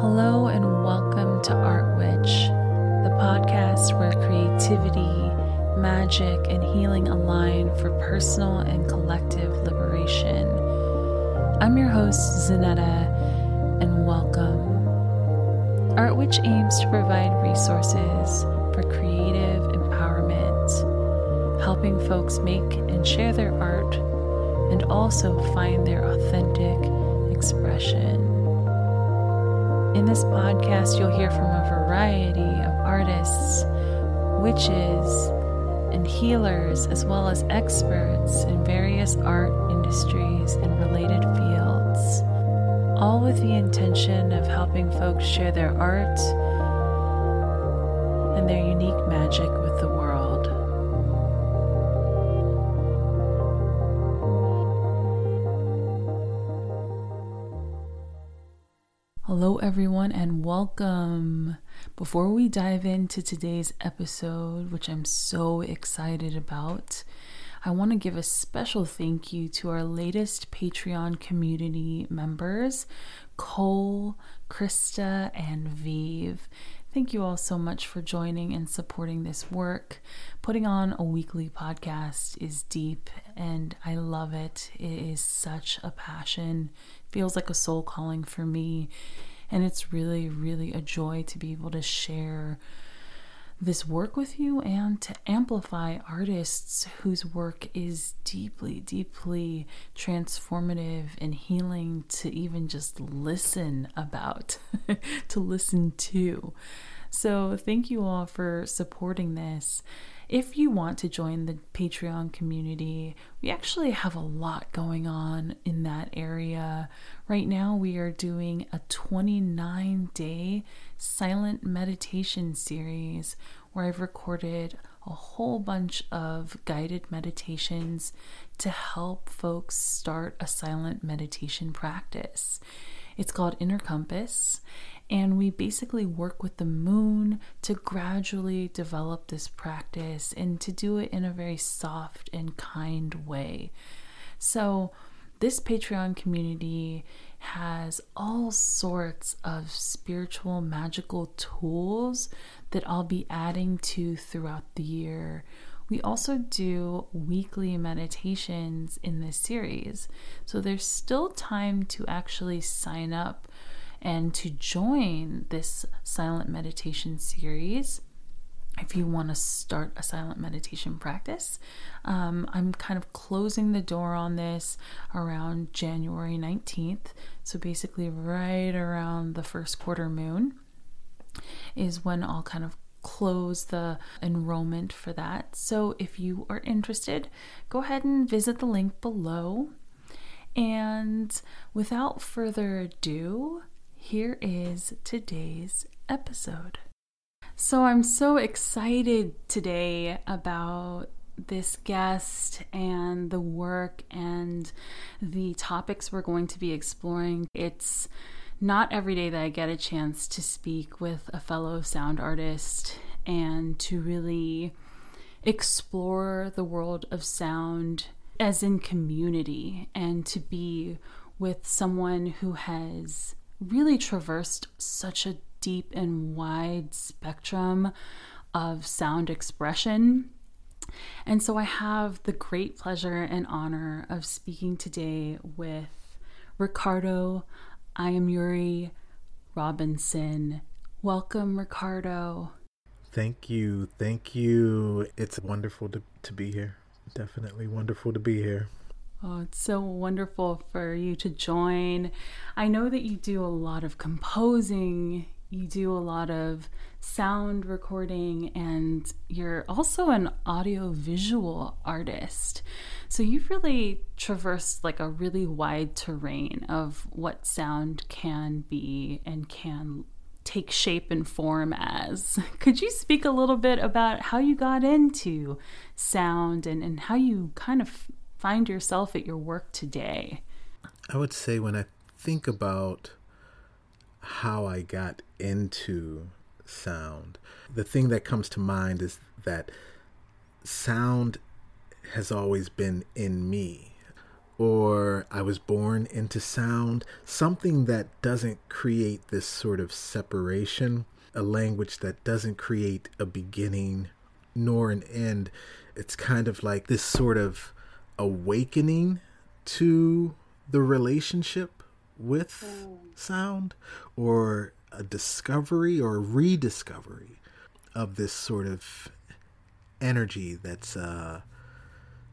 Hello, and welcome to Art Witch, the podcast where creativity, magic, and healing align for personal and collective liberation. I'm your host, Zanetta, and welcome. Art Witch aims to provide resources for creative empowerment, helping folks make and share their art and also find their authentic expression. In this podcast, you'll hear from a variety of artists, witches, and healers, as well as experts in various art industries and related fields, all with the intention of helping folks share their art and their unique magic everyone, and welcome. Before we dive into today's episode, which I'm so excited about, I want to give a special thank you to our latest Patreon community members, Cole, Krista, and Vive. Thank you all so much for joining and supporting this work. Putting on a weekly podcast is deep and I love it. It is such a passion, feels like a soul calling for me. And it's really, really a joy to be able to share this work with you and to amplify artists whose work is deeply, deeply transformative and healing to even just listen about, to listen to. So, thank you all for supporting this. If you want to join the Patreon community, we actually have a lot going on in that area. Right now, we are doing a 29 day silent meditation series where I've recorded a whole bunch of guided meditations to help folks start a silent meditation practice. It's called Inner Compass, and we basically work with the moon to gradually develop this practice and to do it in a very soft and kind way. So, this Patreon community has all sorts of spiritual, magical tools that I'll be adding to throughout the year. We also do weekly meditations in this series. So there's still time to actually sign up and to join this silent meditation series if you want to start a silent meditation practice. Um, I'm kind of closing the door on this around January 19th. So basically, right around the first quarter moon is when I'll kind of close the enrollment for that. So if you are interested, go ahead and visit the link below. And without further ado, here is today's episode. So, I'm so excited today about this guest and the work and the topics we're going to be exploring. It's not every day that I get a chance to speak with a fellow sound artist and to really explore the world of sound as in community and to be with someone who has really traversed such a deep and wide spectrum of sound expression. And so I have the great pleasure and honor of speaking today with Ricardo Iamuuri Robinson. Welcome, Ricardo. Thank you. Thank you. It's wonderful to, to be here. Definitely wonderful to be here. Oh, it's so wonderful for you to join. I know that you do a lot of composing, you do a lot of sound recording, and you're also an audio visual artist. So you've really traversed like a really wide terrain of what sound can be and can take shape and form as. Could you speak a little bit about how you got into sound and, and how you kind of find yourself at your work today? I would say when I think about how I got into sound, the thing that comes to mind is that sound has always been in me. or I was born into sound, something that doesn't create this sort of separation, a language that doesn't create a beginning nor an end. It's kind of like this sort of awakening to the relationship with sound or a discovery or rediscovery of this sort of energy that's uh,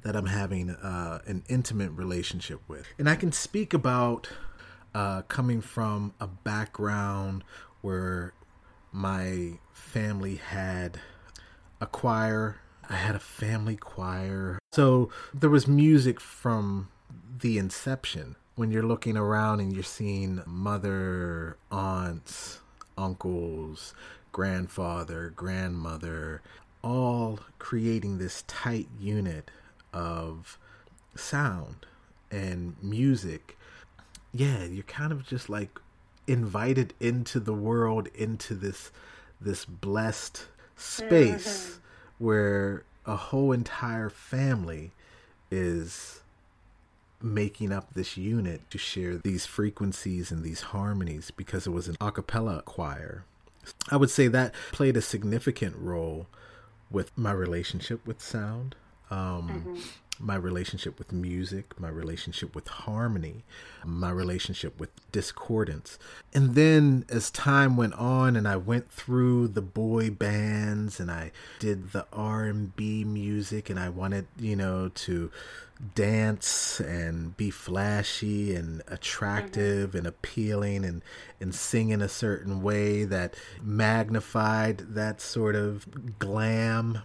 that I'm having uh, an intimate relationship with. And I can speak about uh, coming from a background where my family had a choir. I had a family choir. So there was music from the inception. When you're looking around and you're seeing mother, aunts, uncles, grandfather, grandmother, all creating this tight unit of sound and music, yeah, you're kind of just like invited into the world, into this this blessed space mm-hmm. where a whole entire family is making up this unit to share these frequencies and these harmonies because it was an a cappella choir. I would say that played a significant role with my relationship with sound. Um, mm-hmm my relationship with music, my relationship with harmony, my relationship with discordance. And then as time went on and I went through the boy bands and I did the R&B music and I wanted, you know, to dance and be flashy and attractive mm-hmm. and appealing and and sing in a certain way that magnified that sort of glam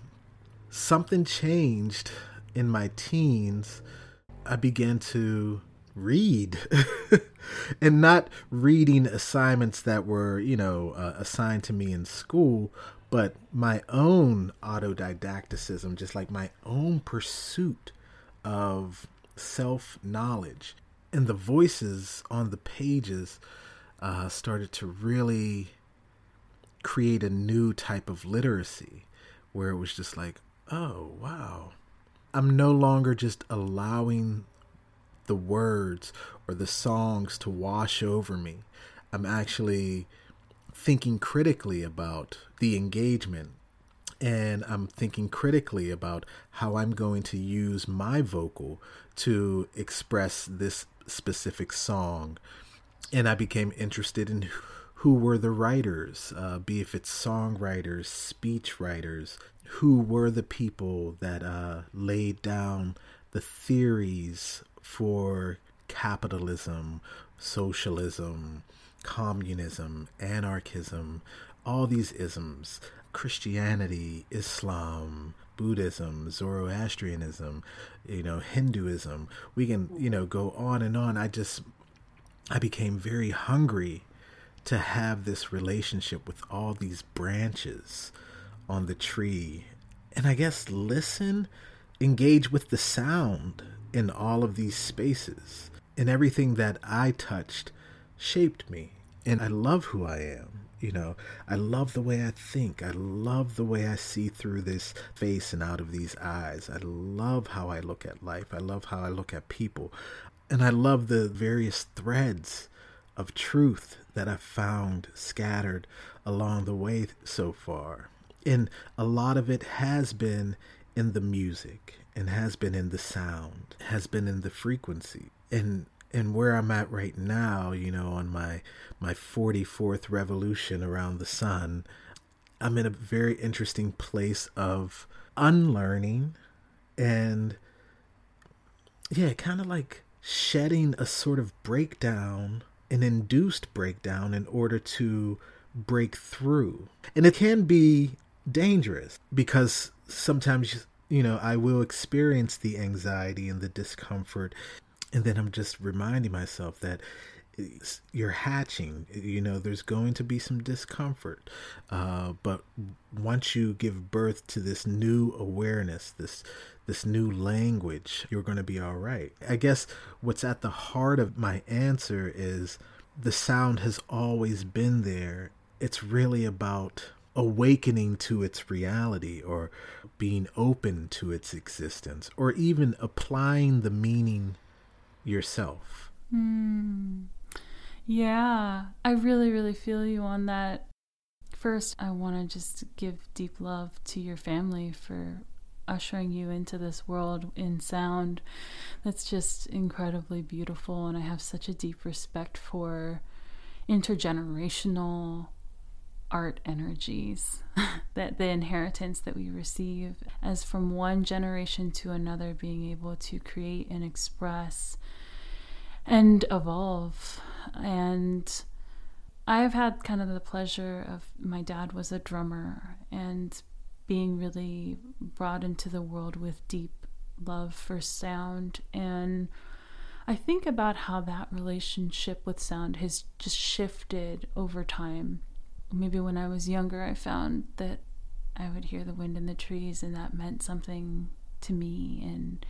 something changed in my teens, I began to read and not reading assignments that were, you know, uh, assigned to me in school, but my own autodidacticism, just like my own pursuit of self knowledge. And the voices on the pages uh, started to really create a new type of literacy where it was just like, oh, wow I'm no longer just allowing the words or the songs to wash over me. I'm actually thinking critically about the engagement and I'm thinking critically about how I'm going to use my vocal to express this specific song. And I became interested in who were the writers, uh, be if it's songwriters, speech writers, who were the people that uh, laid down the theories for capitalism, socialism, communism, anarchism, all these isms, Christianity, Islam, Buddhism, Zoroastrianism, you know, Hinduism. We can, you know, go on and on. I just, I became very hungry to have this relationship with all these branches on the tree and I guess listen, engage with the sound in all of these spaces. And everything that I touched shaped me. And I love who I am. You know, I love the way I think. I love the way I see through this face and out of these eyes. I love how I look at life. I love how I look at people. And I love the various threads of truth that I've found scattered along the way so far and a lot of it has been in the music and has been in the sound has been in the frequency. And and where i'm at right now you know on my my 44th revolution around the sun i'm in a very interesting place of unlearning and yeah kind of like shedding a sort of breakdown an induced breakdown in order to break through. And it can be dangerous because sometimes you know I will experience the anxiety and the discomfort and then I'm just reminding myself that you're hatching you know there's going to be some discomfort uh, but once you give birth to this new awareness this this new language you're going to be all right. I guess what's at the heart of my answer is the sound has always been there. It's really about awakening to its reality or being open to its existence or even applying the meaning yourself. Mm. Yeah, I really, really feel you on that. First, I want to just give deep love to your family for ushering you into this world in sound that's just incredibly beautiful. And I have such a deep respect for intergenerational art energies that the inheritance that we receive as from one generation to another being able to create and express and evolve and I've had kind of the pleasure of my dad was a drummer and being really brought into the world with deep love for sound. And I think about how that relationship with sound has just shifted over time. Maybe when I was younger, I found that I would hear the wind in the trees, and that meant something to me. And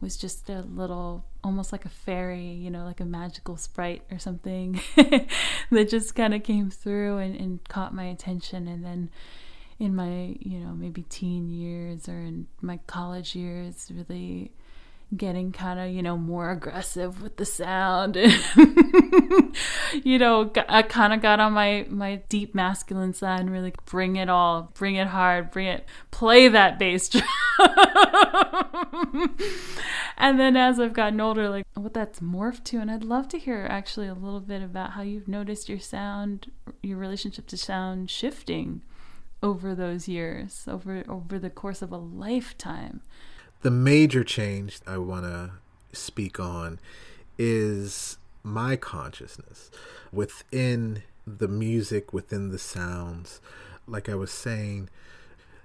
was just a little, almost like a fairy, you know, like a magical sprite or something that just kind of came through and, and caught my attention. And then in my, you know, maybe teen years or in my college years, really getting kind of, you know, more aggressive with the sound. you know, I kind of got on my my deep masculine side and really bring it all, bring it hard, bring it, play that bass drum. and then as I've gotten older, like what that's morphed to, and I'd love to hear actually a little bit about how you've noticed your sound, your relationship to sound shifting over those years, over over the course of a lifetime. The major change I want to speak on is my consciousness within the music, within the sounds. Like I was saying,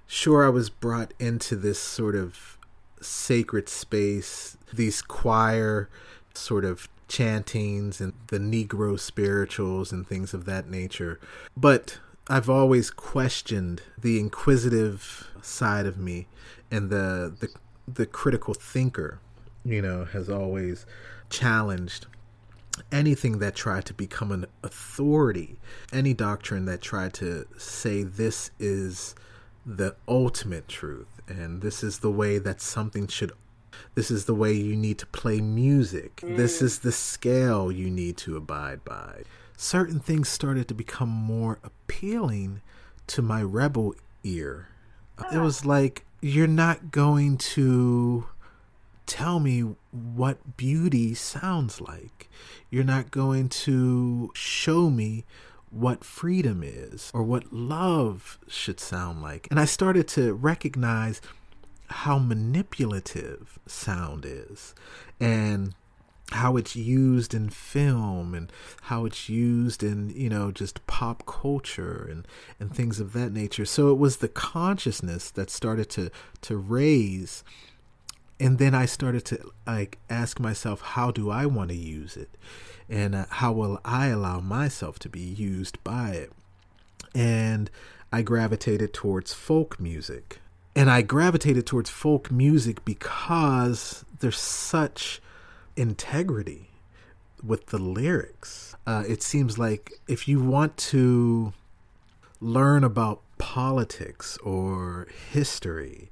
sure, I was brought into this sort of sacred space, these choir sort of chantings and the Negro spirituals and things of that nature. But I've always questioned the inquisitive side of me and the the the critical thinker, you know, has always challenged anything that tried to become an authority, any doctrine that tried to say this is the ultimate truth and this is the way that something should this is the way you need to play music. Mm. This is the scale you need to abide by certain things started to become more appealing to my rebel ear. It was like, you're not going to tell me what beauty sounds like. You're not going to show me what freedom is or what love should sound like. And I started to recognize how manipulative sound is. And how it's used in film and how it's used in you know just pop culture and and things of that nature. So it was the consciousness that started to to raise. And then i started to like ask myself how do i want to use it? And uh, how will i allow myself to be used by it? And i gravitated towards folk music. And i gravitated towards folk music because there's such integrity with the lyrics. Uh, it seems like if you want to learn about politics or history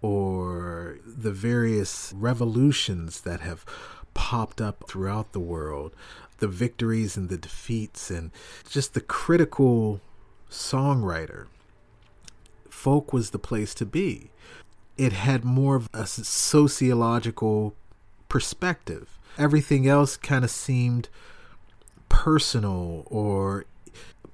or the various revolutions that have popped up throughout the world, the victories and the defeats, and just the critical songwriter, folk was the place to be. It had more of a sociological perspective. Everything else kind of seemed personal or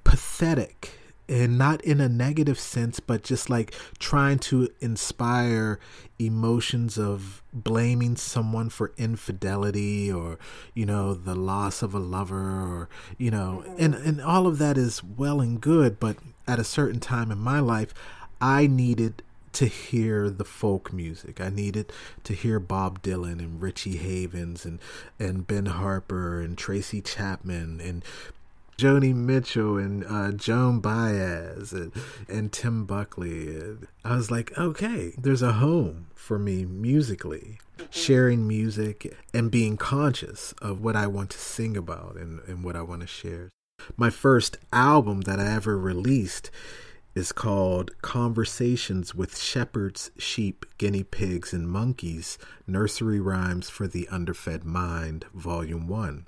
pathetic and not in a negative sense, but just like trying to inspire emotions of blaming someone for infidelity or, you know, the loss of a lover or, you know, and, and all of that is well and good. But at a certain time in my life, I needed to hear the folk music. I needed to hear Bob Dylan and Richie Havens and and Ben Harper and Tracy Chapman and Joni Mitchell and uh, Joan Baez and, and Tim Buckley. And I was like, okay, there's a home for me musically, sharing music and being conscious of what I want to sing about and, and what I want to share. My first album that I ever released is called Conversations with Shepherds, Sheep, Guinea Pigs, and Monkeys Nursery Rhymes for the Underfed Mind, Volume 1.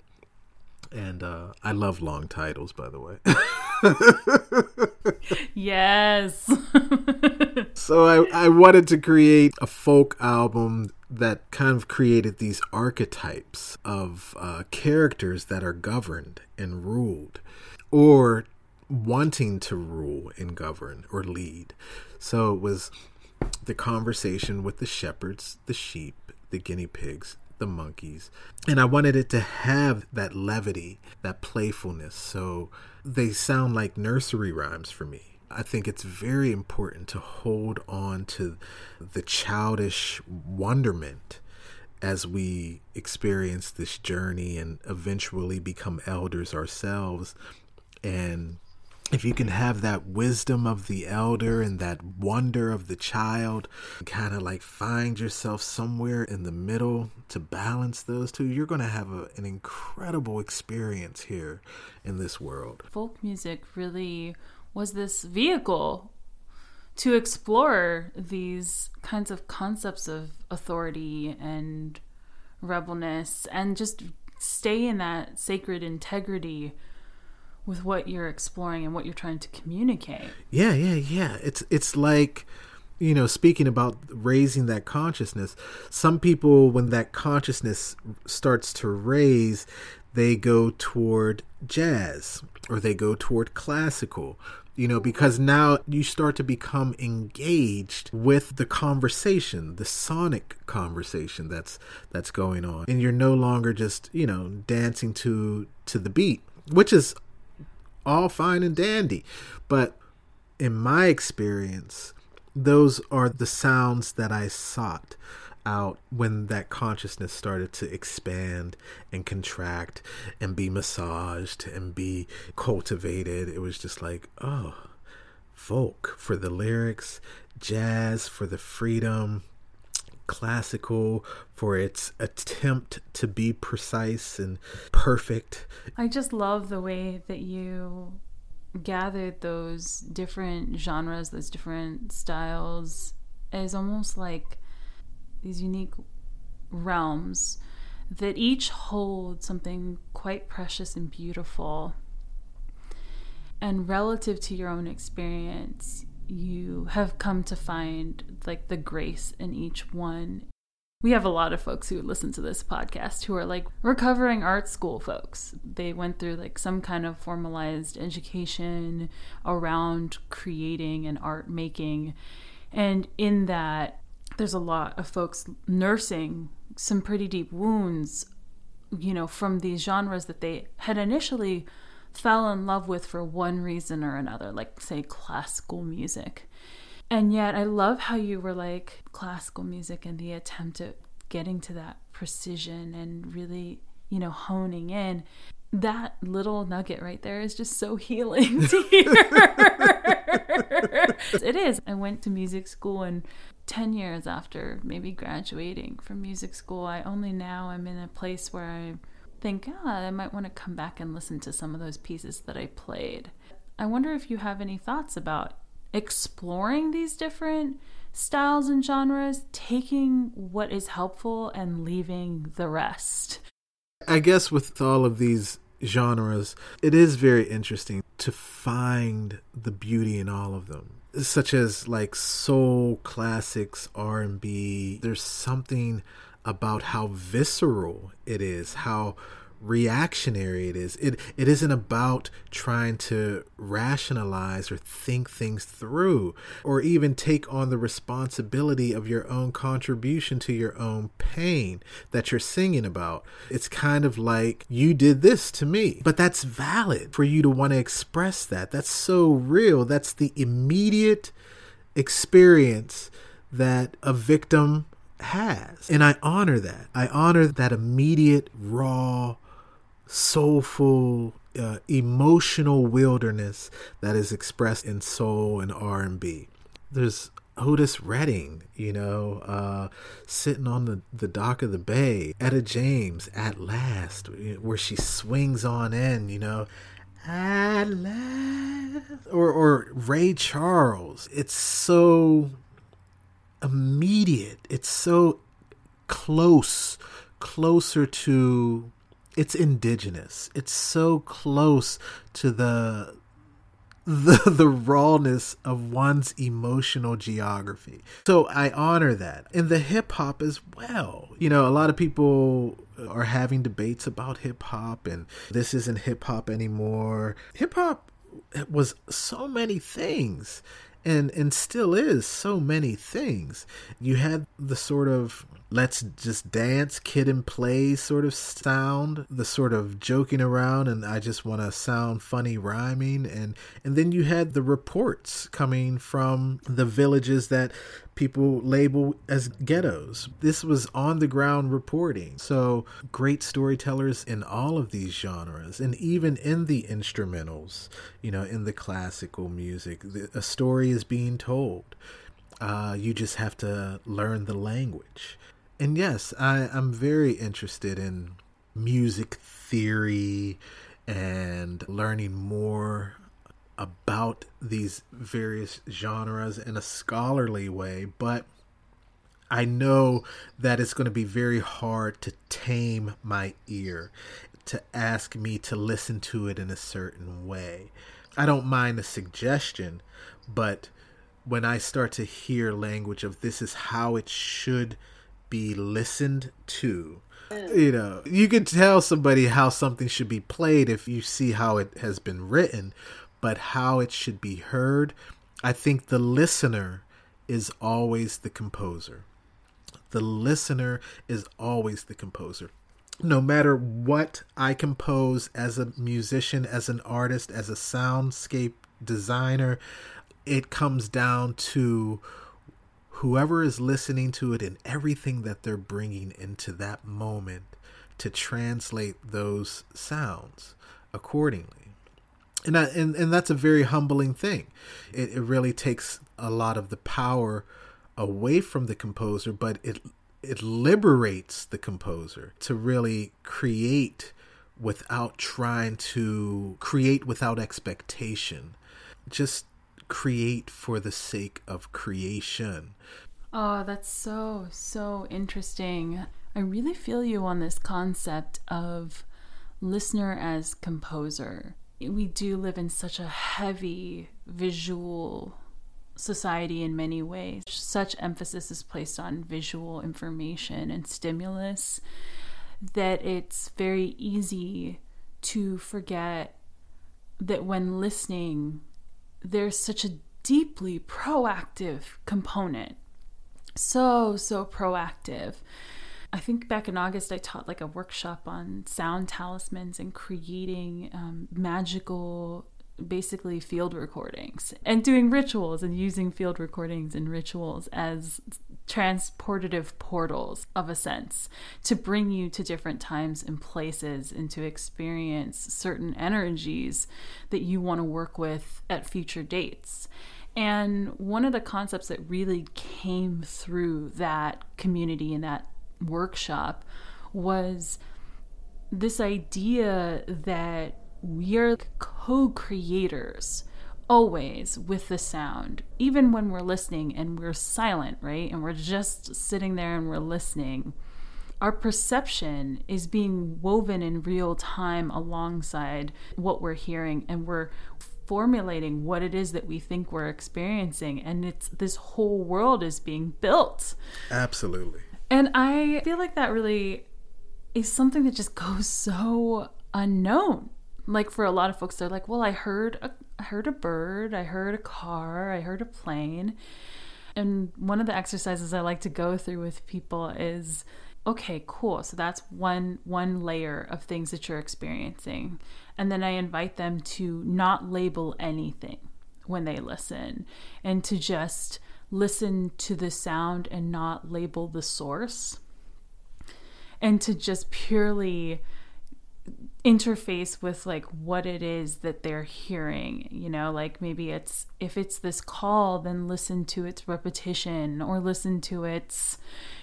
And uh, I love long titles, by the way. yes. so I, I wanted to create a folk album that kind of created these archetypes of uh, characters that are governed and ruled or wanting to rule and govern or lead. So it was the conversation with the shepherds, the sheep, the guinea pigs, the monkeys. And I wanted it to have that levity, that playfulness. So they sound like nursery rhymes for me. I think it's very important to hold on to the childish wonderment as we experience this journey and eventually become elders ourselves and if you can have that wisdom of the elder and that wonder of the child, kind of like find yourself somewhere in the middle to balance those two, you're going to have a, an incredible experience here in this world. Folk music really was this vehicle to explore these kinds of concepts of authority and rebelness and just stay in that sacred integrity with what you're exploring and what you're trying to communicate. Yeah, yeah, yeah. It's it's like you know, speaking about raising that consciousness, some people when that consciousness starts to raise, they go toward jazz or they go toward classical you know because now you start to become engaged with the conversation the sonic conversation that's that's going on and you're no longer just you know dancing to to the beat which is all fine and dandy. But in my experience, those are the sounds that I sought out when that consciousness started to expand and contract and be massaged and be cultivated. It was just like, oh, folk for the lyrics, jazz for the freedom, classical for its attempt to be precise and perfect. I just love the way that you gathered those different genres, those different styles as almost like these unique realms that each hold something quite precious and beautiful. And relative to your own experience, you have come to find like the grace in each one. We have a lot of folks who listen to this podcast who are like recovering art school folks. They went through like some kind of formalized education around creating and art making. And in that, there's a lot of folks nursing some pretty deep wounds, you know, from these genres that they had initially fell in love with for one reason or another, like, say, classical music. And yet, I love how you were like classical music and the attempt at getting to that precision and really, you know, honing in. That little nugget right there is just so healing to hear. it is. I went to music school and 10 years after maybe graduating from music school, I only now am in a place where I think, ah, I might want to come back and listen to some of those pieces that I played. I wonder if you have any thoughts about exploring these different styles and genres, taking what is helpful and leaving the rest. I guess with all of these genres, it is very interesting to find the beauty in all of them. Such as like soul classics, R&B. There's something about how visceral it is, how reactionary it is. It it isn't about trying to rationalize or think things through or even take on the responsibility of your own contribution to your own pain that you're singing about. It's kind of like you did this to me. But that's valid for you to want to express that. That's so real. That's the immediate experience that a victim has. And I honor that. I honor that immediate, raw, soulful, uh, emotional wilderness that is expressed in soul and R&B. There's Otis Redding, you know, uh, sitting on the, the dock of the bay. Etta James, At Last, where she swings on in, you know. at last. Or, or Ray Charles. It's so immediate. It's so close, closer to. It's indigenous. It's so close to the the the rawness of one's emotional geography. So I honor that. In the hip hop as well. You know, a lot of people are having debates about hip hop and this isn't hip hop anymore. Hip hop was so many things and and still is so many things. You had the sort of let's just dance, Kid 'n Play sort of sound, the sort of joking around and I just want to sound funny rhyming and and then you had the reports coming from the villages that people label as ghettos. This was on the ground reporting. So great storytellers in all of these genres and even in the instrumentals, you know, in the classical music, a story is being told. Uh, you just have to learn the language and yes, I, I'm very interested in music theory and learning more about these various genres in a scholarly way, but I know that it's going to be very hard to tame my ear, to ask me to listen to it in a certain way. I don't mind a suggestion, but when I start to hear language of this is how it should be listened to. You know, you can tell somebody how something should be played if you see how it has been written, but how it should be heard, I think the listener is always the composer. The listener is always the composer. No matter what I compose as a musician, as an artist, as a soundscape designer, it comes down to whoever is listening to it and everything that they're bringing into that moment to translate those sounds accordingly. And, I, and and that's a very humbling thing. It, it really takes a lot of the power away from the composer, but it it liberates the composer to really create without trying to create without expectation. Just create for the sake of creation. Oh, that's so, so interesting. I really feel you on this concept of listener as composer. We do live in such a heavy visual society in many ways. Such emphasis is placed on visual information and stimulus that it's very easy to forget that when listening, there's such a deeply proactive component. So, so proactive. I think back in August, I taught like a workshop on sound talismans and creating um, magical, basically field recordings and doing rituals and using field recordings and rituals as transportative portals of a sense to bring you to different times and places and to experience certain energies that you want to work with at future dates. And one of the concepts that really came through that community and that workshop was this idea that we are co creators always with the sound, even when we're listening and we're silent, right? And we're just sitting there and we're listening. Our perception is being woven in real time alongside what we're hearing, and we're formulating what it is that we think we're experiencing. And it's this whole world is being built. Absolutely. And I feel like that really is something that just goes so unknown. Like for a lot of folks they're like well i heard a, I heard a bird i heard a car i heard a plane. And one of the exercises i like to go through with people is okay cool so that's one one layer of things that you're experiencing. And then i invite them to not label anything when they listen and to just listen to the sound and not label the source and to just purely interface with like what it is that they're hearing you know like maybe it's if it's this call then listen to its repetition or listen to its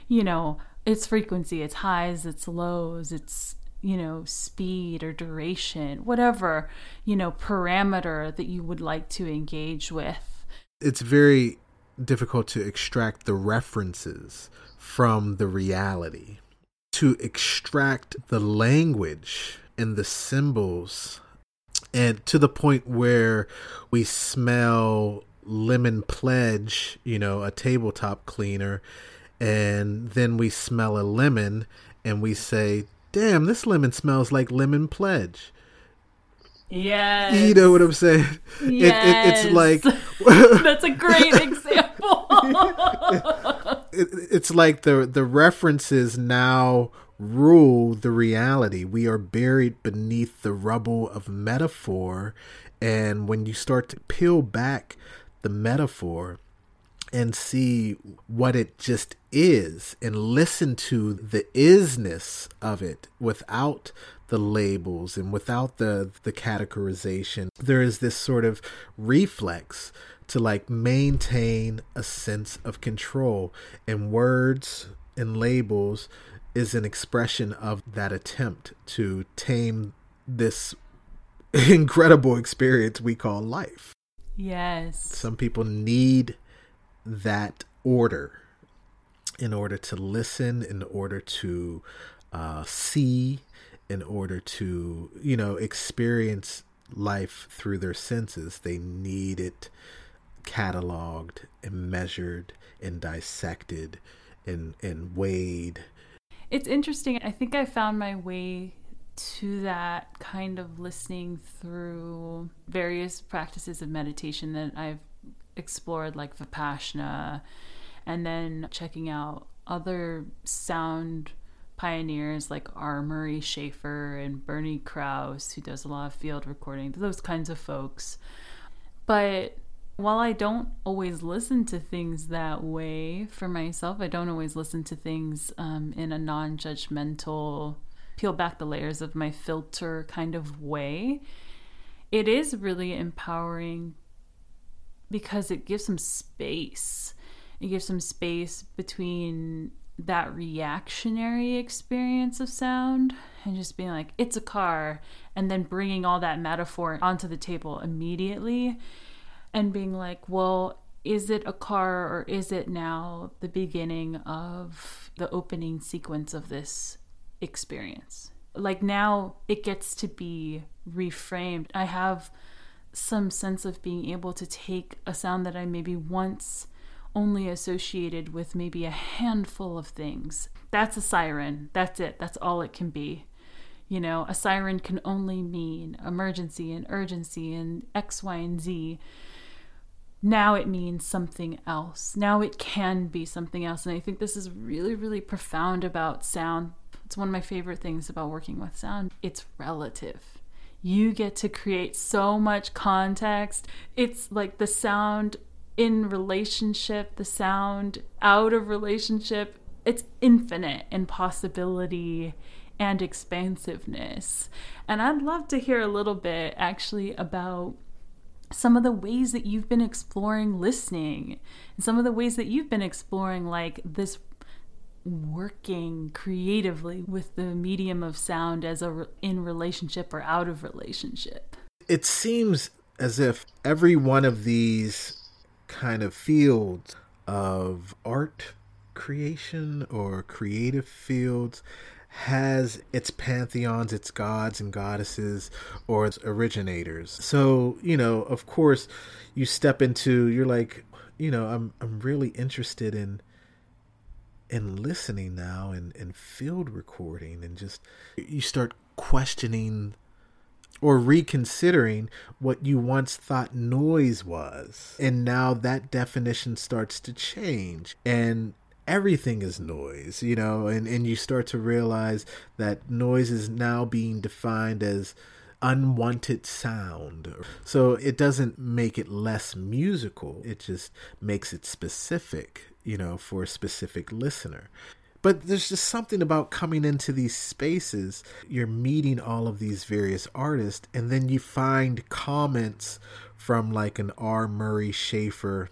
you know its frequency its highs its lows its you know, speed or duration, whatever, you know, parameter that you would like to engage with. It's very difficult to extract the references from the reality, to extract the language and the symbols, and to the point where we smell lemon pledge, you know, a tabletop cleaner, and then we smell a lemon and we say, damn, this lemon smells like lemon pledge. Yes. You know what I'm saying? Yes. It, it, it's like that's a great example. it, it's like the the references now rule the reality. We are buried beneath the rubble of metaphor, and when you start to peel back the metaphor, and see what it just is and listen to the isness of it without the labels and without the the categorization there is this sort of reflex to like maintain a sense of control. And words and labels is an expression of that attempt to tame this incredible experience we call life. Yes. Some people need that order in order to listen, in order to uh, see, in order to, you know, experience life through their senses. They need it cataloged and measured and dissected and, and weighed. It's interesting. I think I found my way to that kind of listening through various practices of meditation that I've explored like Vipassana and then checking out other sound pioneers like R. Murray Schafer and Bernie Krause, who does a lot of field recording, those kinds of folks. But while I don't always listen to things that way for myself, I don't always listen to things um, in a non judgmental, peel back the layers of my filter kind of way. It is really empowering because it gives some space. It gives some space between that reactionary experience of sound and just being like, it's a car, and then bringing all that metaphor onto the table immediately and being like, well, is it a car or is it now the beginning of the opening sequence of this experience? Like now it gets to be reframed. I have some sense of being able to take a sound that I maybe once only associated with maybe a handful of things. That's a siren. That's it. That's all it can be. You know, a siren can only mean emergency and urgency and X, Y, and Z. Now it means something else. Now it can be something else. And I think this is really, really profound about sound. It's one of my favorite things about working with sound. It's relative you get to create so much context. It's like the sound in relationship, the sound out of relationship. It's infinite in possibility and expansiveness. And I'd love to hear a little bit actually about some of the ways that you've been exploring listening and some of the ways that you've been exploring like this working creatively with the medium of sound as a in relationship or out of relationship. It seems as if every one of these kind of fields of art creation or creative fields has its pantheons, its gods and goddesses, or its originators. So, you know, of course, you step into, you're like, you know, I'm I'm really interested in in listening now and, and field recording and just you start questioning or reconsidering what you once thought noise was. And now that definition starts to change. And everything is noise, you know, and, and you start to realize that noise is now being defined as unwanted sound. So it doesn't make it less musical, it just makes it specific you know, for a specific listener. But there's just something about coming into these spaces. You're meeting all of these various artists, and then you find comments from like an R. Murray Schafer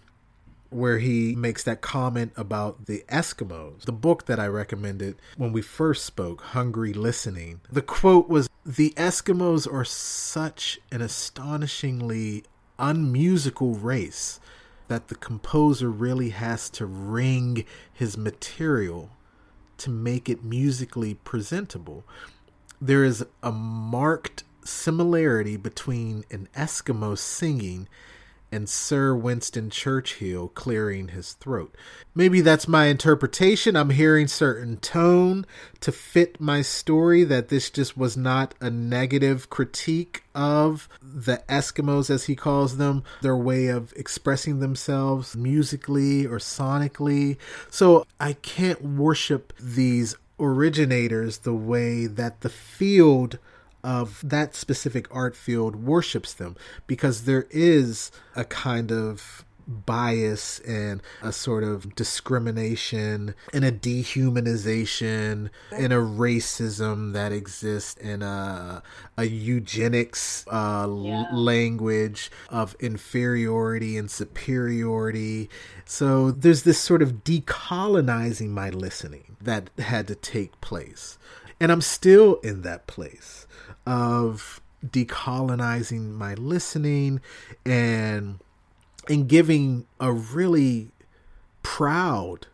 where he makes that comment about the Eskimos. The book that I recommended when we first spoke, Hungry Listening, the quote was The Eskimos are such an astonishingly unmusical race that the composer really has to wring his material to make it musically presentable. There is a marked similarity between an Eskimo singing and Sir Winston Churchill clearing his throat. Maybe that's my interpretation. I'm hearing certain tone to fit my story that this just was not a negative critique of the Eskimos as he calls them, their way of expressing themselves musically or sonically. So I can't worship these originators the way that the field of that specific art field worships them because there is a kind of bias and a sort of discrimination and a dehumanization and a racism that exists in a, a eugenics uh, yeah. language of inferiority and superiority. So there's this sort of decolonizing my listening that had to take place. And I'm still in that place of decolonizing my listening and and giving a really proud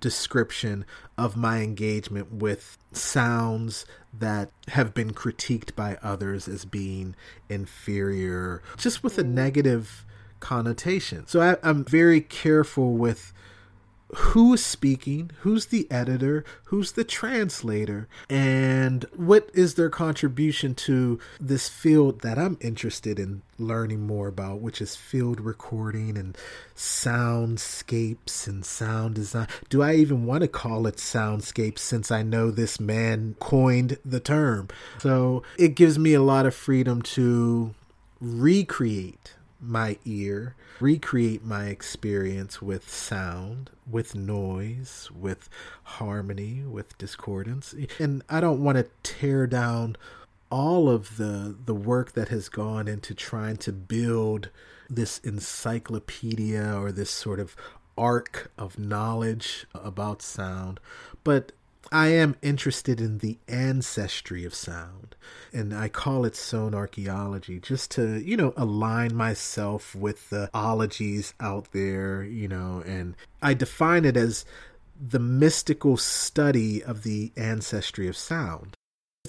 description of my engagement with sounds that have been critiqued by others as being inferior, just with a negative connotation. So I, am very careful with who is speaking, who's the editor, who's the translator, and what is their contribution to this field that I'm interested in learning more about, which is field recording and soundscapes and sound design. Do I even want to call it soundscapes since I know this man coined the term? So it gives me a lot of freedom to recreate my ear, recreate my experience with sound, with noise, with harmony, with discordance. And I don't want to tear down all of the the work that has gone into trying to build this encyclopedia or this sort of arc of knowledge about sound, but I am interested in the ancestry of sound, and I call it sonarchaeology just to, you know, align myself with the ologies out there, you know, and I define it as the mystical study of the ancestry of sound.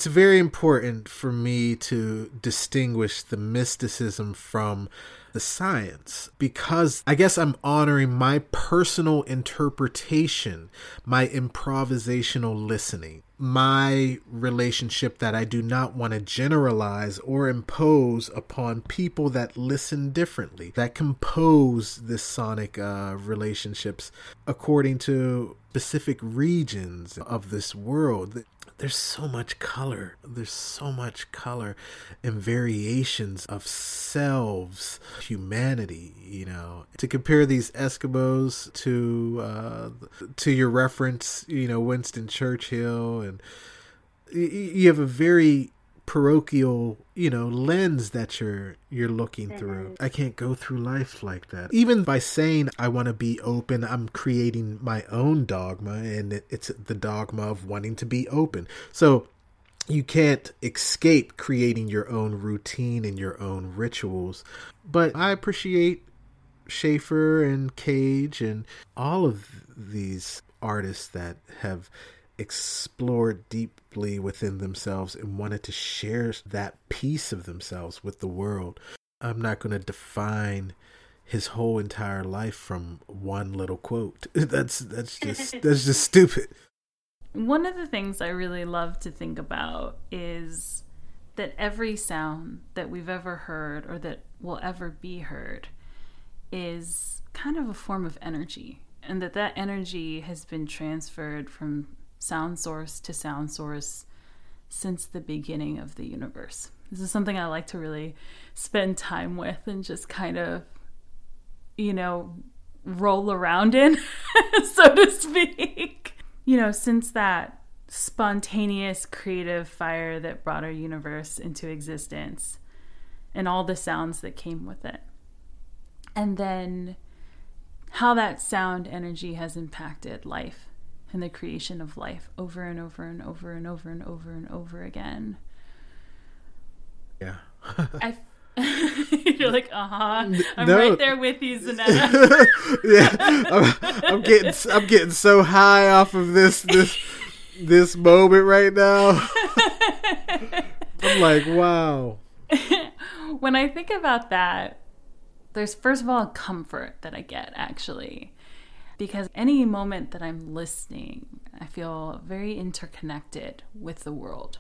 It's very important for me to distinguish the mysticism from the science because I guess I'm honoring my personal interpretation, my improvisational listening, my relationship that I do not want to generalize or impose upon people that listen differently, that compose this sonic uh, relationships according to specific regions of this world there's so much color. There's so much color and variations of selves, humanity. You know, to compare these Eskimos to uh, to your reference, you know, Winston Churchill, and you have a very parochial you know lens that you're you're looking mm-hmm. through. i can't go through life like that. Even by saying i want to be open i'm creating my own dogma and it, it's the dogma of wanting to be open. So you can't escape creating your own routine and your own rituals. But i appreciate Schaeffer and Cage and all of these artists that have explored deeply within themselves and wanted to share that piece of themselves with the world. I'm not going to define his whole entire life from one little quote. That's that's just that's just stupid. One of the things I really love to think about is that every sound that we've ever heard or that will ever be heard is kind of a form of energy and that that energy has been transferred from sound source to sound source since the beginning of the universe. This is something I like to really spend time with and just kind of, you know, roll around in, so to speak. You know, since that spontaneous creative fire that brought our universe into existence and all the sounds that came with it. And then how that sound energy has impacted life and the creation of life over and over and over and over and over and over again. Yeah. I You're like, uh huh. I'm no. right there with you, Zanetta. yeah, I'm, I'm, getting, I'm getting so high off of this, this, this moment right now. I'm like, wow. when I think about that, there's first of all comfort that I get actually, because any moment that I'm listening, I feel very interconnected with the world.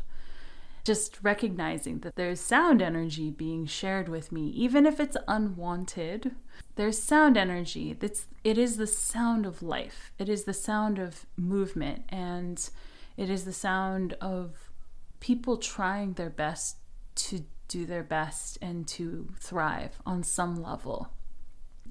Just recognizing that there's sound energy being shared with me even if it's unwanted there's sound energy that's it is the sound of life. It is the sound of movement and it is the sound of people trying their best to do their best and to thrive on some level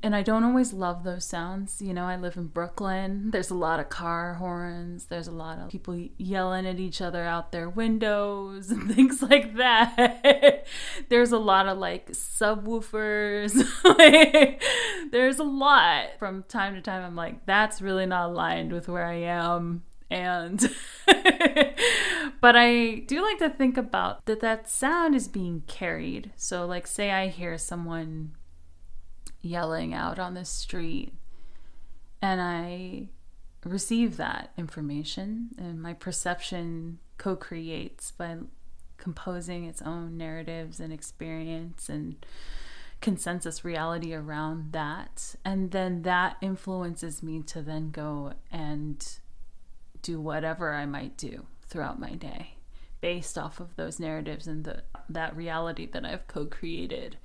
and I don't always love those sounds. You know, I live in Brooklyn. There's a lot of car horns. There's a lot of people yelling at each other out their windows and things like that. There's a lot of like subwoofers. there's a lot. From time to time, I'm like, that's really not aligned with where I am. And, but I do like to think about that that sound is being carried. So, like, say I hear someone yelling out on the street. And I receive that information, and my perception co creates by composing its own narratives and experience and consensus reality around that. And then that influences me to then go and do whatever I might do throughout my day based off of those narratives and the, that reality that I've co created.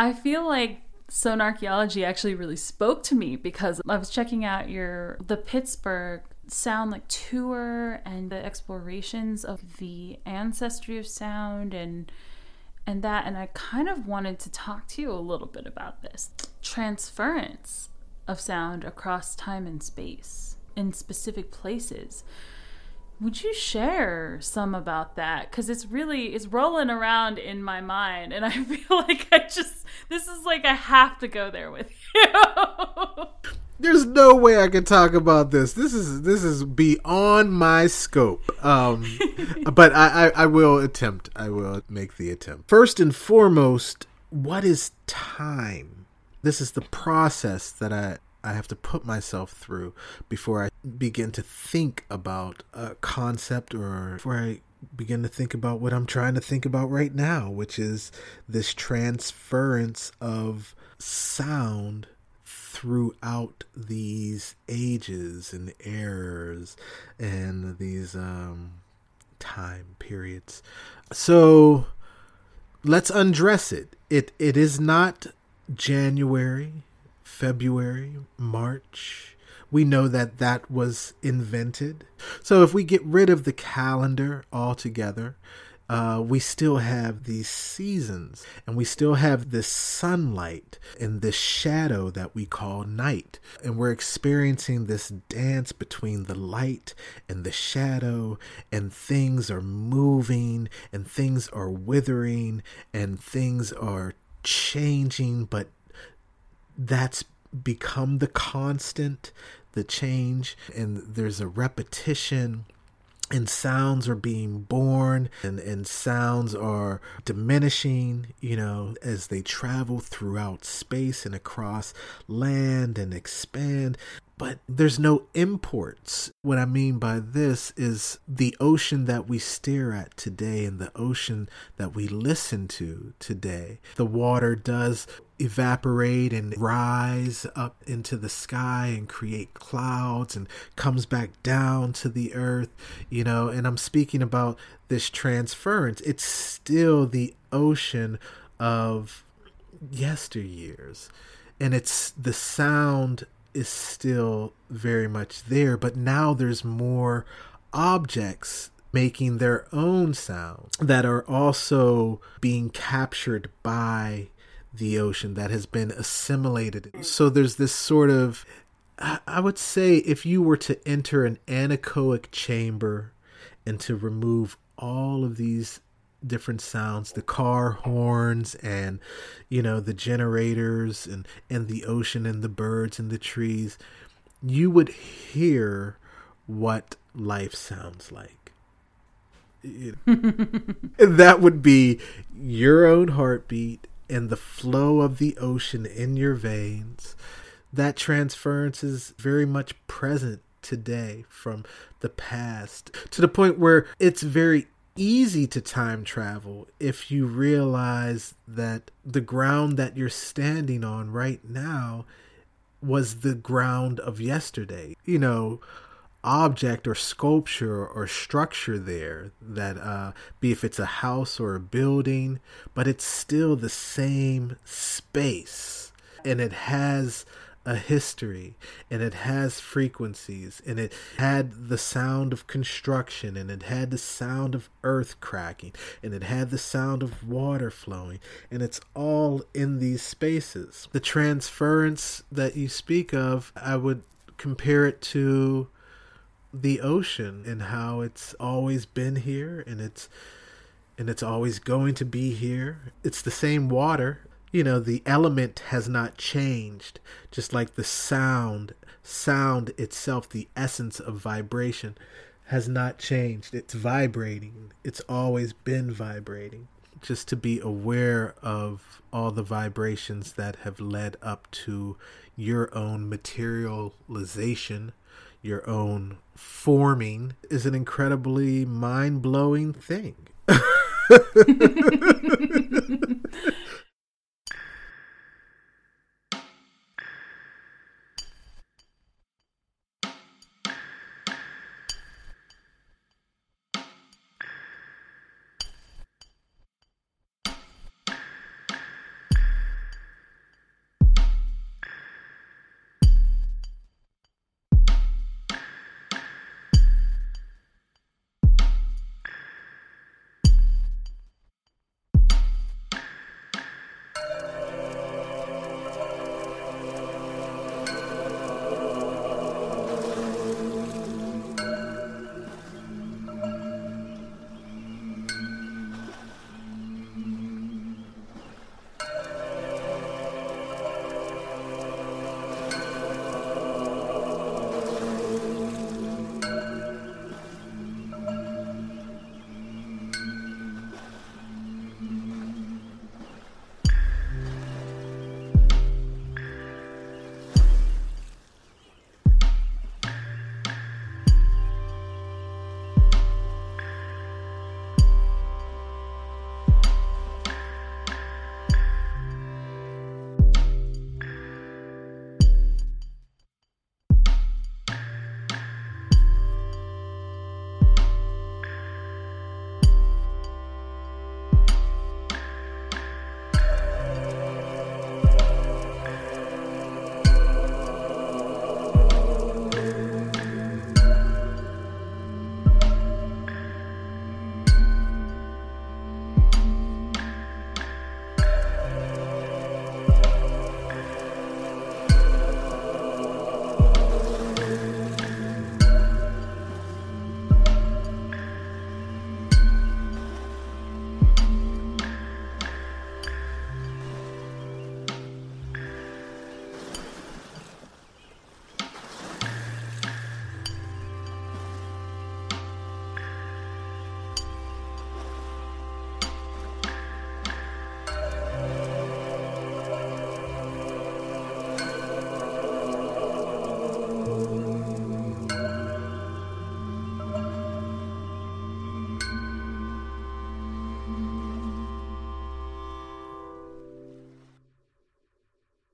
I feel like Sonarchaeology actually really spoke to me because I was checking out your the Pittsburgh sound like tour and the explorations of the ancestry of sound and and that and I kind of wanted to talk to you a little bit about this transference of sound across time and space in specific places would you share some about that? Because it's really it's rolling around in my mind and i feel like i just this is like i have to go there with you. There's no way i can talk about this. This is this is beyond my scope. Um but I, I i will attempt. I will make the attempt. First and foremost what is time? This is the process that i I have to put myself through before I begin to think about a concept or before I begin to think about what I'm trying to think about right now, which is this transference of sound throughout these ages and eras and these um, time periods. So let's undress it. It it is not January February, March. We know that that was invented. So if we get rid of the calendar altogether, uh, we still have these seasons and we still have this sunlight and this shadow that we call night. And we're experiencing this dance between the light and the shadow, and things are moving and things are withering and things are changing, but that's become the constant, the change, and there's a repetition and sounds are being born and, and sounds are diminishing, you know, as they travel throughout space and across land and expand but there's no imports. What I mean by this is the ocean that we stare at today and the ocean that we listen to today. The water does evaporate and rise up into the sky and create clouds and comes back down to the earth, you know, and I'm speaking about this transference. It's still the ocean of yesteryears. And it's the sound is still very much there, but now there's more objects making their own sounds that are also being captured by the ocean that has been assimilated. So there's this sort of I would say if you were to enter an anechoic chamber and to remove all of these different sounds the car horns and you know the generators and and the ocean and the birds and the trees you would hear what life sounds like. That would be your own heartbeat and the flow of the ocean in your veins. That transference is very much present today from the past to the point where it's very easy to time travel if you realize that the ground that you're standing on right now was the ground of yesterday. You know, object or sculpture or structure there that uh be if it's a house or a building but it's still the same space and it has a history and it has frequencies and it had the sound of construction and it had the sound of earth cracking and it had the sound of water flowing and it's all in these spaces. The transference that you speak of, I would compare it to the ocean and how it's always been here and it's and it's always going to be here. It's the same water you know the element has not changed just like the sound sound itself the essence of vibration has not changed. It's vibrating. It's always been vibrating. Just to be aware of all the vibrations that have led up to your own materialization your own forming is an incredibly mind-blowing thing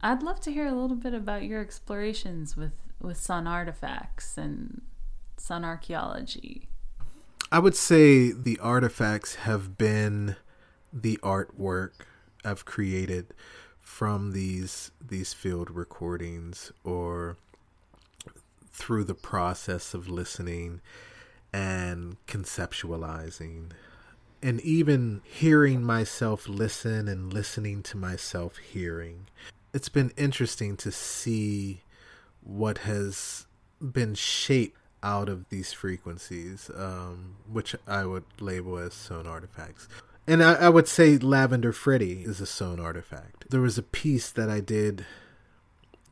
I'd love to hear a little bit about your explorations with, with sun artifacts and sonarchaeology. I would say the artifacts have been the artwork I've created from these these field recordings or through the process of listening and conceptualizing and even hearing myself listen and listening to myself hearing it's been interesting to see what has been shaped out of these frequencies, um, which I would label as sound artifacts. And I, I would say Lavender Freddy is a sewn artifact. There was a piece that I did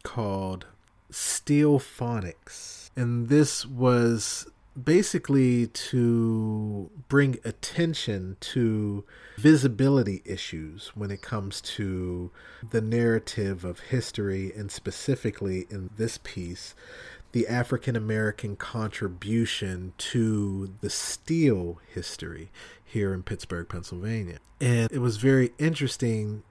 called Steel Phonics, and this was basically to bring attention to visibility issues when it comes to the narrative of history and specifically in this piece the African American contribution to the steel history here in Pittsburgh, Pennsylvania. And it was very interesting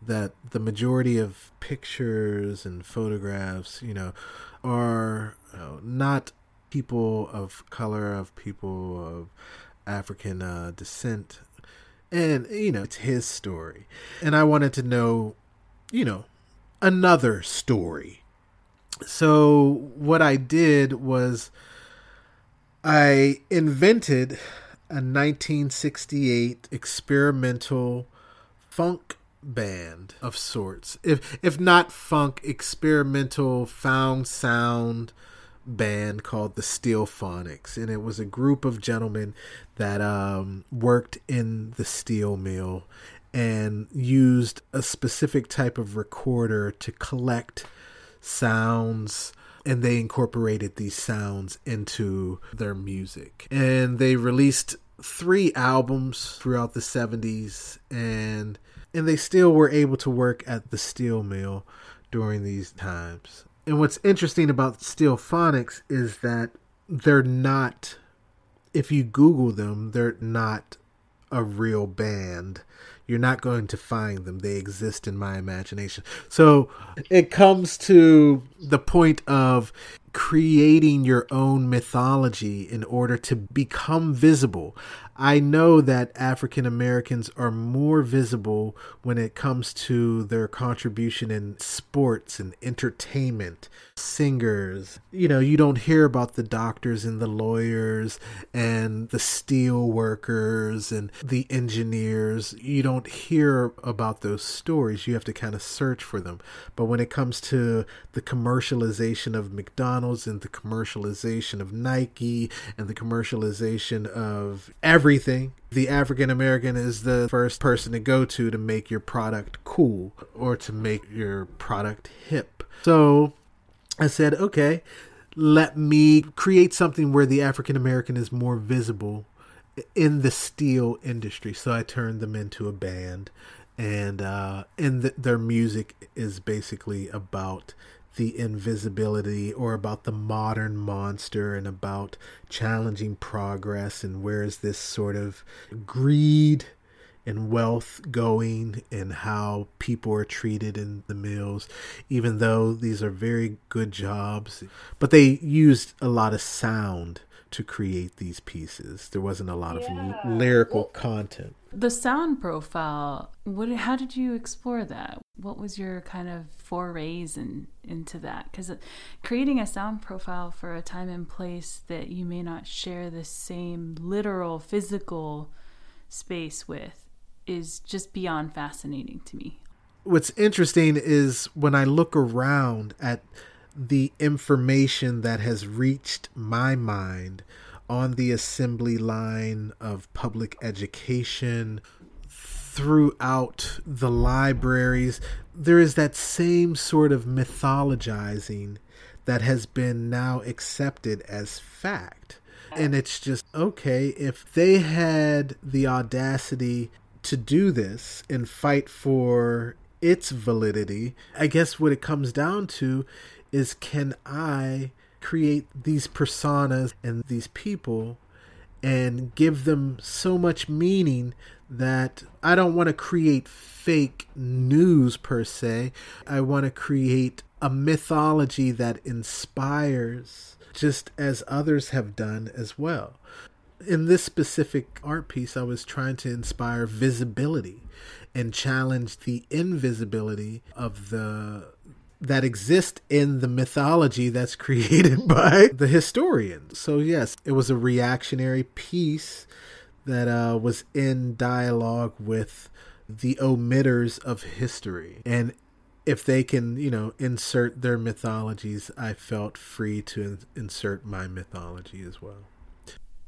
that the majority of pictures and photographs, you know, are know, not people of color, of people of African uh, descent. And, you know, it's his story. And I wanted to know, you know, another story. So what I did was I invented a 1968 experimental funk band of sorts. If if not funk, experimental found sound band called the Steel Phonics, and it was a group of gentlemen that um, worked in the steel mill and used a specific type of recorder to collect sounds and they incorporated these sounds into their music. And they released three albums throughout the 70s and and they still were able to work at the steel mill during these times. And what's interesting about Steel Phonics is that they're not, if you Google them, they're not a real band. You're not going to find them. They exist in my imagination. So it comes to the point of creating your own mythology in order to become visible. I know that African Americans are more visible when it comes to their contribution in sports and entertainment, singers. You know, you don't hear about the doctors and the lawyers and the steel workers and the engineers. You don't hear about those stories. You have to kind of search for them. But when it comes to the commercialization of McDonald's and the commercialization of Nike and the commercialization of every everything, the African American is the first person to go to to make your product cool or to make your product hip. So I said, okay, let me create something where the African American is more visible in the steel industry. So I turned them into a band, and uh, and the, their music is basically about the invisibility or about the modern monster and about challenging progress and where is this sort of greed and wealth going and how people are treated in the mills even though these are very good jobs but they used a lot of sound to create these pieces. There wasn't a lot yeah. of lyrical content. The sound profile, what how did you explore that? What was your kind of forays in, into that? Cuz uh, creating a sound profile for a time and place that you may not share the same literal physical space with is just beyond fascinating to me. What's interesting is when I look around at the information that has reached my mind on the assembly line of public education throughout the libraries there is that same sort of mythologizing that has been now accepted as fact. And it's just okay if they had the audacity to do this and fight for its validity i guess what it comes down to is can I create these personas and these people and give them so much meaning that I don't want to create fake news per se. I want to create a mythology that inspires just as others have done as well. In this specific art piece, I was trying to inspire visibility and challenge the invisibility of the that exist in the mythology that's created by the historians. So, yes, it was a reactionary piece that uh, was in dialogue with the omitters of history. And if they can, you know, insert their mythologies, I felt free to in- insert my mythology as well.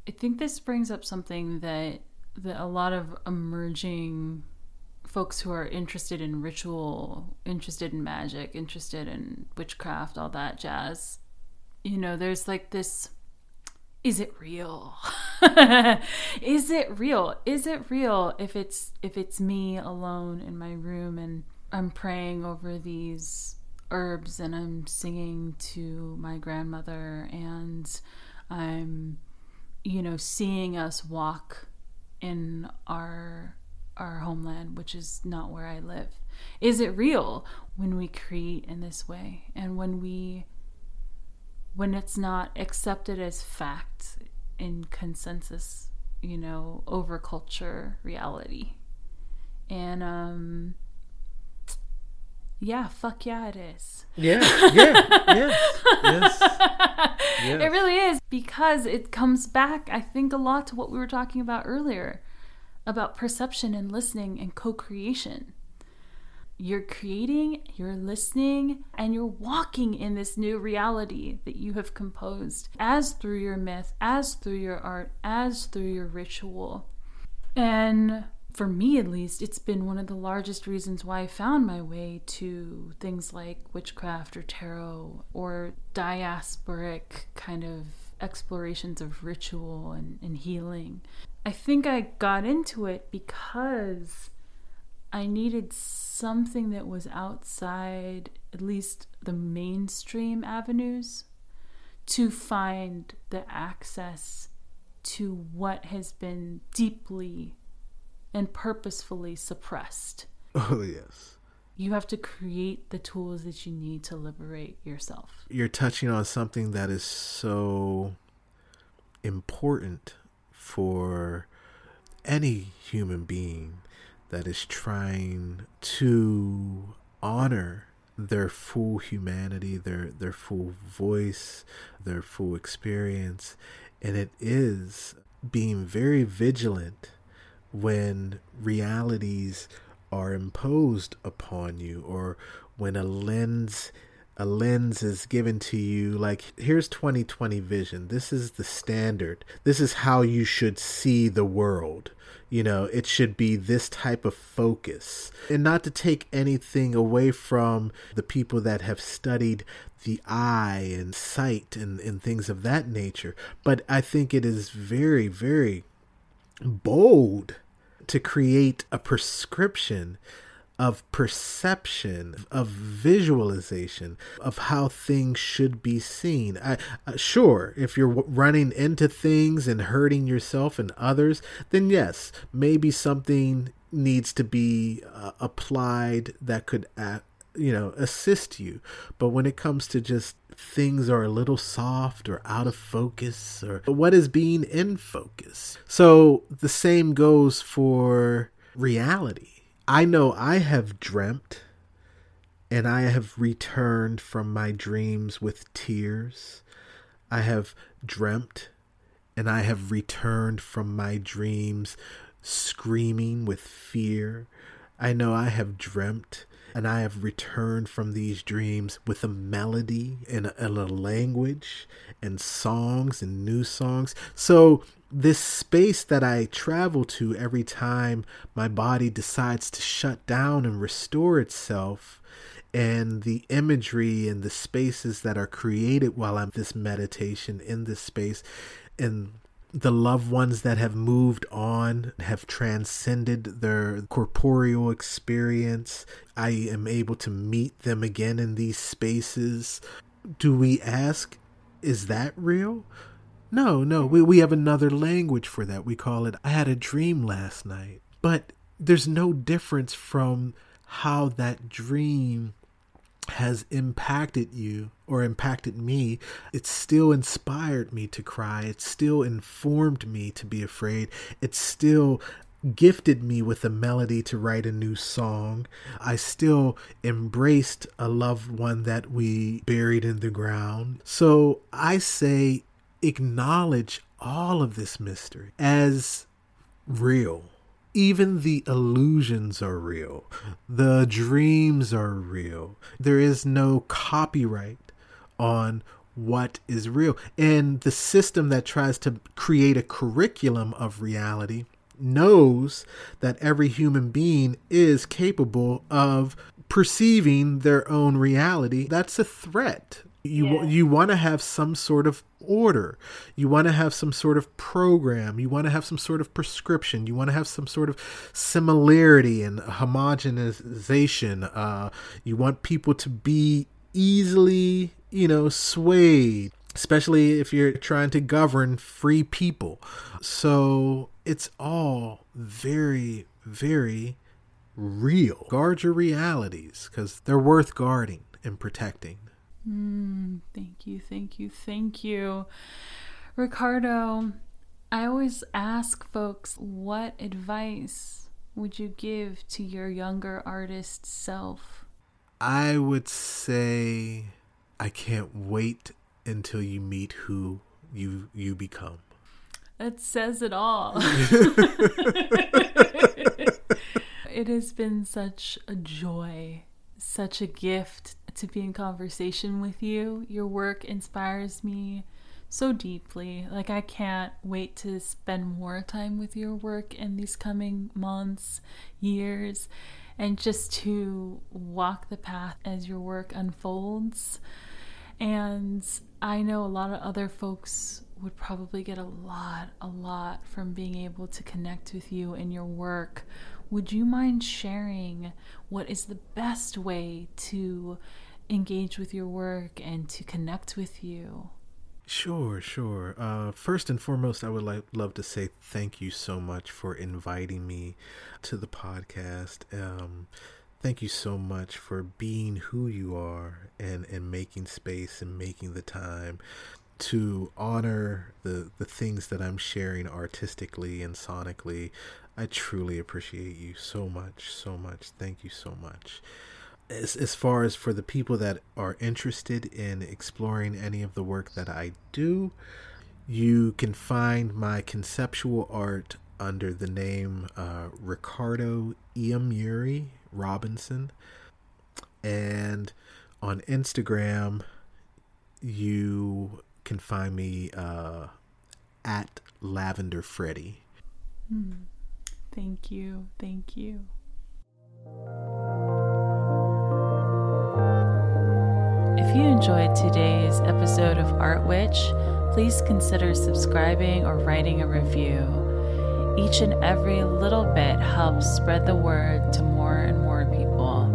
I think this brings up something that the, a lot of emerging folks who are interested in ritual, interested in magic, interested in witchcraft, all that jazz. You know, there's like this is it real? is it real? Is it real if it's if it's me alone in my room and I'm praying over these herbs and I'm singing to my grandmother and I'm you know seeing us walk in our our homeland which is not where I live. Is it real when we create in this way and when we when it's not accepted as fact in consensus, you know, over culture reality. And um yeah, fuck yeah it is. Yeah, yeah, yes, yes, yes. It really is because it comes back, I think, a lot to what we were talking about earlier about perception and listening and co creation you're creating, you're listening, and you're walking in this new reality that you have composed as through your myth, as through your art, as through your ritual. And for me at least, it's been one of the largest reasons why I found my way to things like witchcraft or tarot or diasporic kind of explorations of ritual and, and healing. I think I got into it because I needed something that was outside at least the mainstream avenues to find the access to what has been deeply and purposefully suppressed. Oh, yes. You have to create the tools that you need to liberate yourself. You're touching on something that is so important for any human being that is trying to honor their full humanity, their their full voice, their full experience, and it is being very vigilant when realities are imposed upon you or when a lens a lens is given to you like here's 2020 vision. This is the standard. This is how you should see the world. You know it should be this type of focus. And not to take anything away from the people that have studied the eye and sight and, and things of that nature but i think it is very very bold to create a prescription of perception, of visualization, of how things should be seen. I, uh, sure, if you're running into things and hurting yourself and others, then yes, maybe something needs to be uh, applied that could act, you know assist you. But when it comes to just things are a little soft or out of focus or what is being in focus. So the same goes for reality I know I have dreamt and I have returned from my dreams with tears. I have dreamt and I have returned from my dreams screaming with fear. I know I have dreamt and I have returned from these dreams with a melody and a, and a language and songs and new songs. So this space that I travel to every time my body decides to shut down and restore itself, and the imagery and the spaces that are created while I'm this meditation in this space, and the loved ones that have moved on, have transcended their corporeal experience. I am able to meet them again in these spaces. Do we ask, is that real? No, no, we, we have another language for that. We call it, I had a dream last night. But there's no difference from how that dream has impacted you or impacted me. It still inspired me to cry. It still informed me to be afraid. It still gifted me with a melody to write a new song. I still embraced a loved one that we buried in the ground. So I say acknowledge all of this mystery as real. Even the illusions are real. The dreams are real. There is no copyright on what is real. And the system that tries to create a curriculum of reality knows that every human being is capable of perceiving their own reality. That's a threat. You Yeah. you want to have some sort of order. You want to have some sort of program. You want to have some sort of prescription. You want to have some sort of similarity and homogenization. Uh, you want people to be easily, you know, swayed, especially if you're trying to govern free people. So it's all very, very real. Guard your realities because they're worth guarding and protecting. Mm, thank you, thank you, thank you. Ricardo, I always ask folks what advice would you give to your younger artist self? I would say I can't wait until you meet who you you become. That says it all. it has been such a joy, such a gift to be in conversation with you. Your work inspires me so deeply. Like, I can't wait to spend more time with your work in these coming months, years, and just to walk the path as your work unfolds. And I know a lot of other folks would probably get a lot, a lot from being able to connect with you and your work. Would you mind sharing what is the best way to engage with your work and to connect with you? Sure, sure. Uh, first and foremost, I would like love to say thank you so much for inviting me to the podcast. Um, thank you so much for being who you are and and making space and making the time to honor the the things that I'm sharing artistically and sonically. I truly appreciate you so much, so much. Thank you so much as, as far as for the people that are interested in exploring any of the work that I do, you can find my conceptual art under the name uh, Ricardo Iamuuri Robinson. And on Instagram, you can find me uh, at Lavender Freddy. Hmm. Thank you. Thank you. If you enjoyed today's episode of Art Witch, please consider subscribing or writing a review. Each and every little bit helps spread the word to more and more people.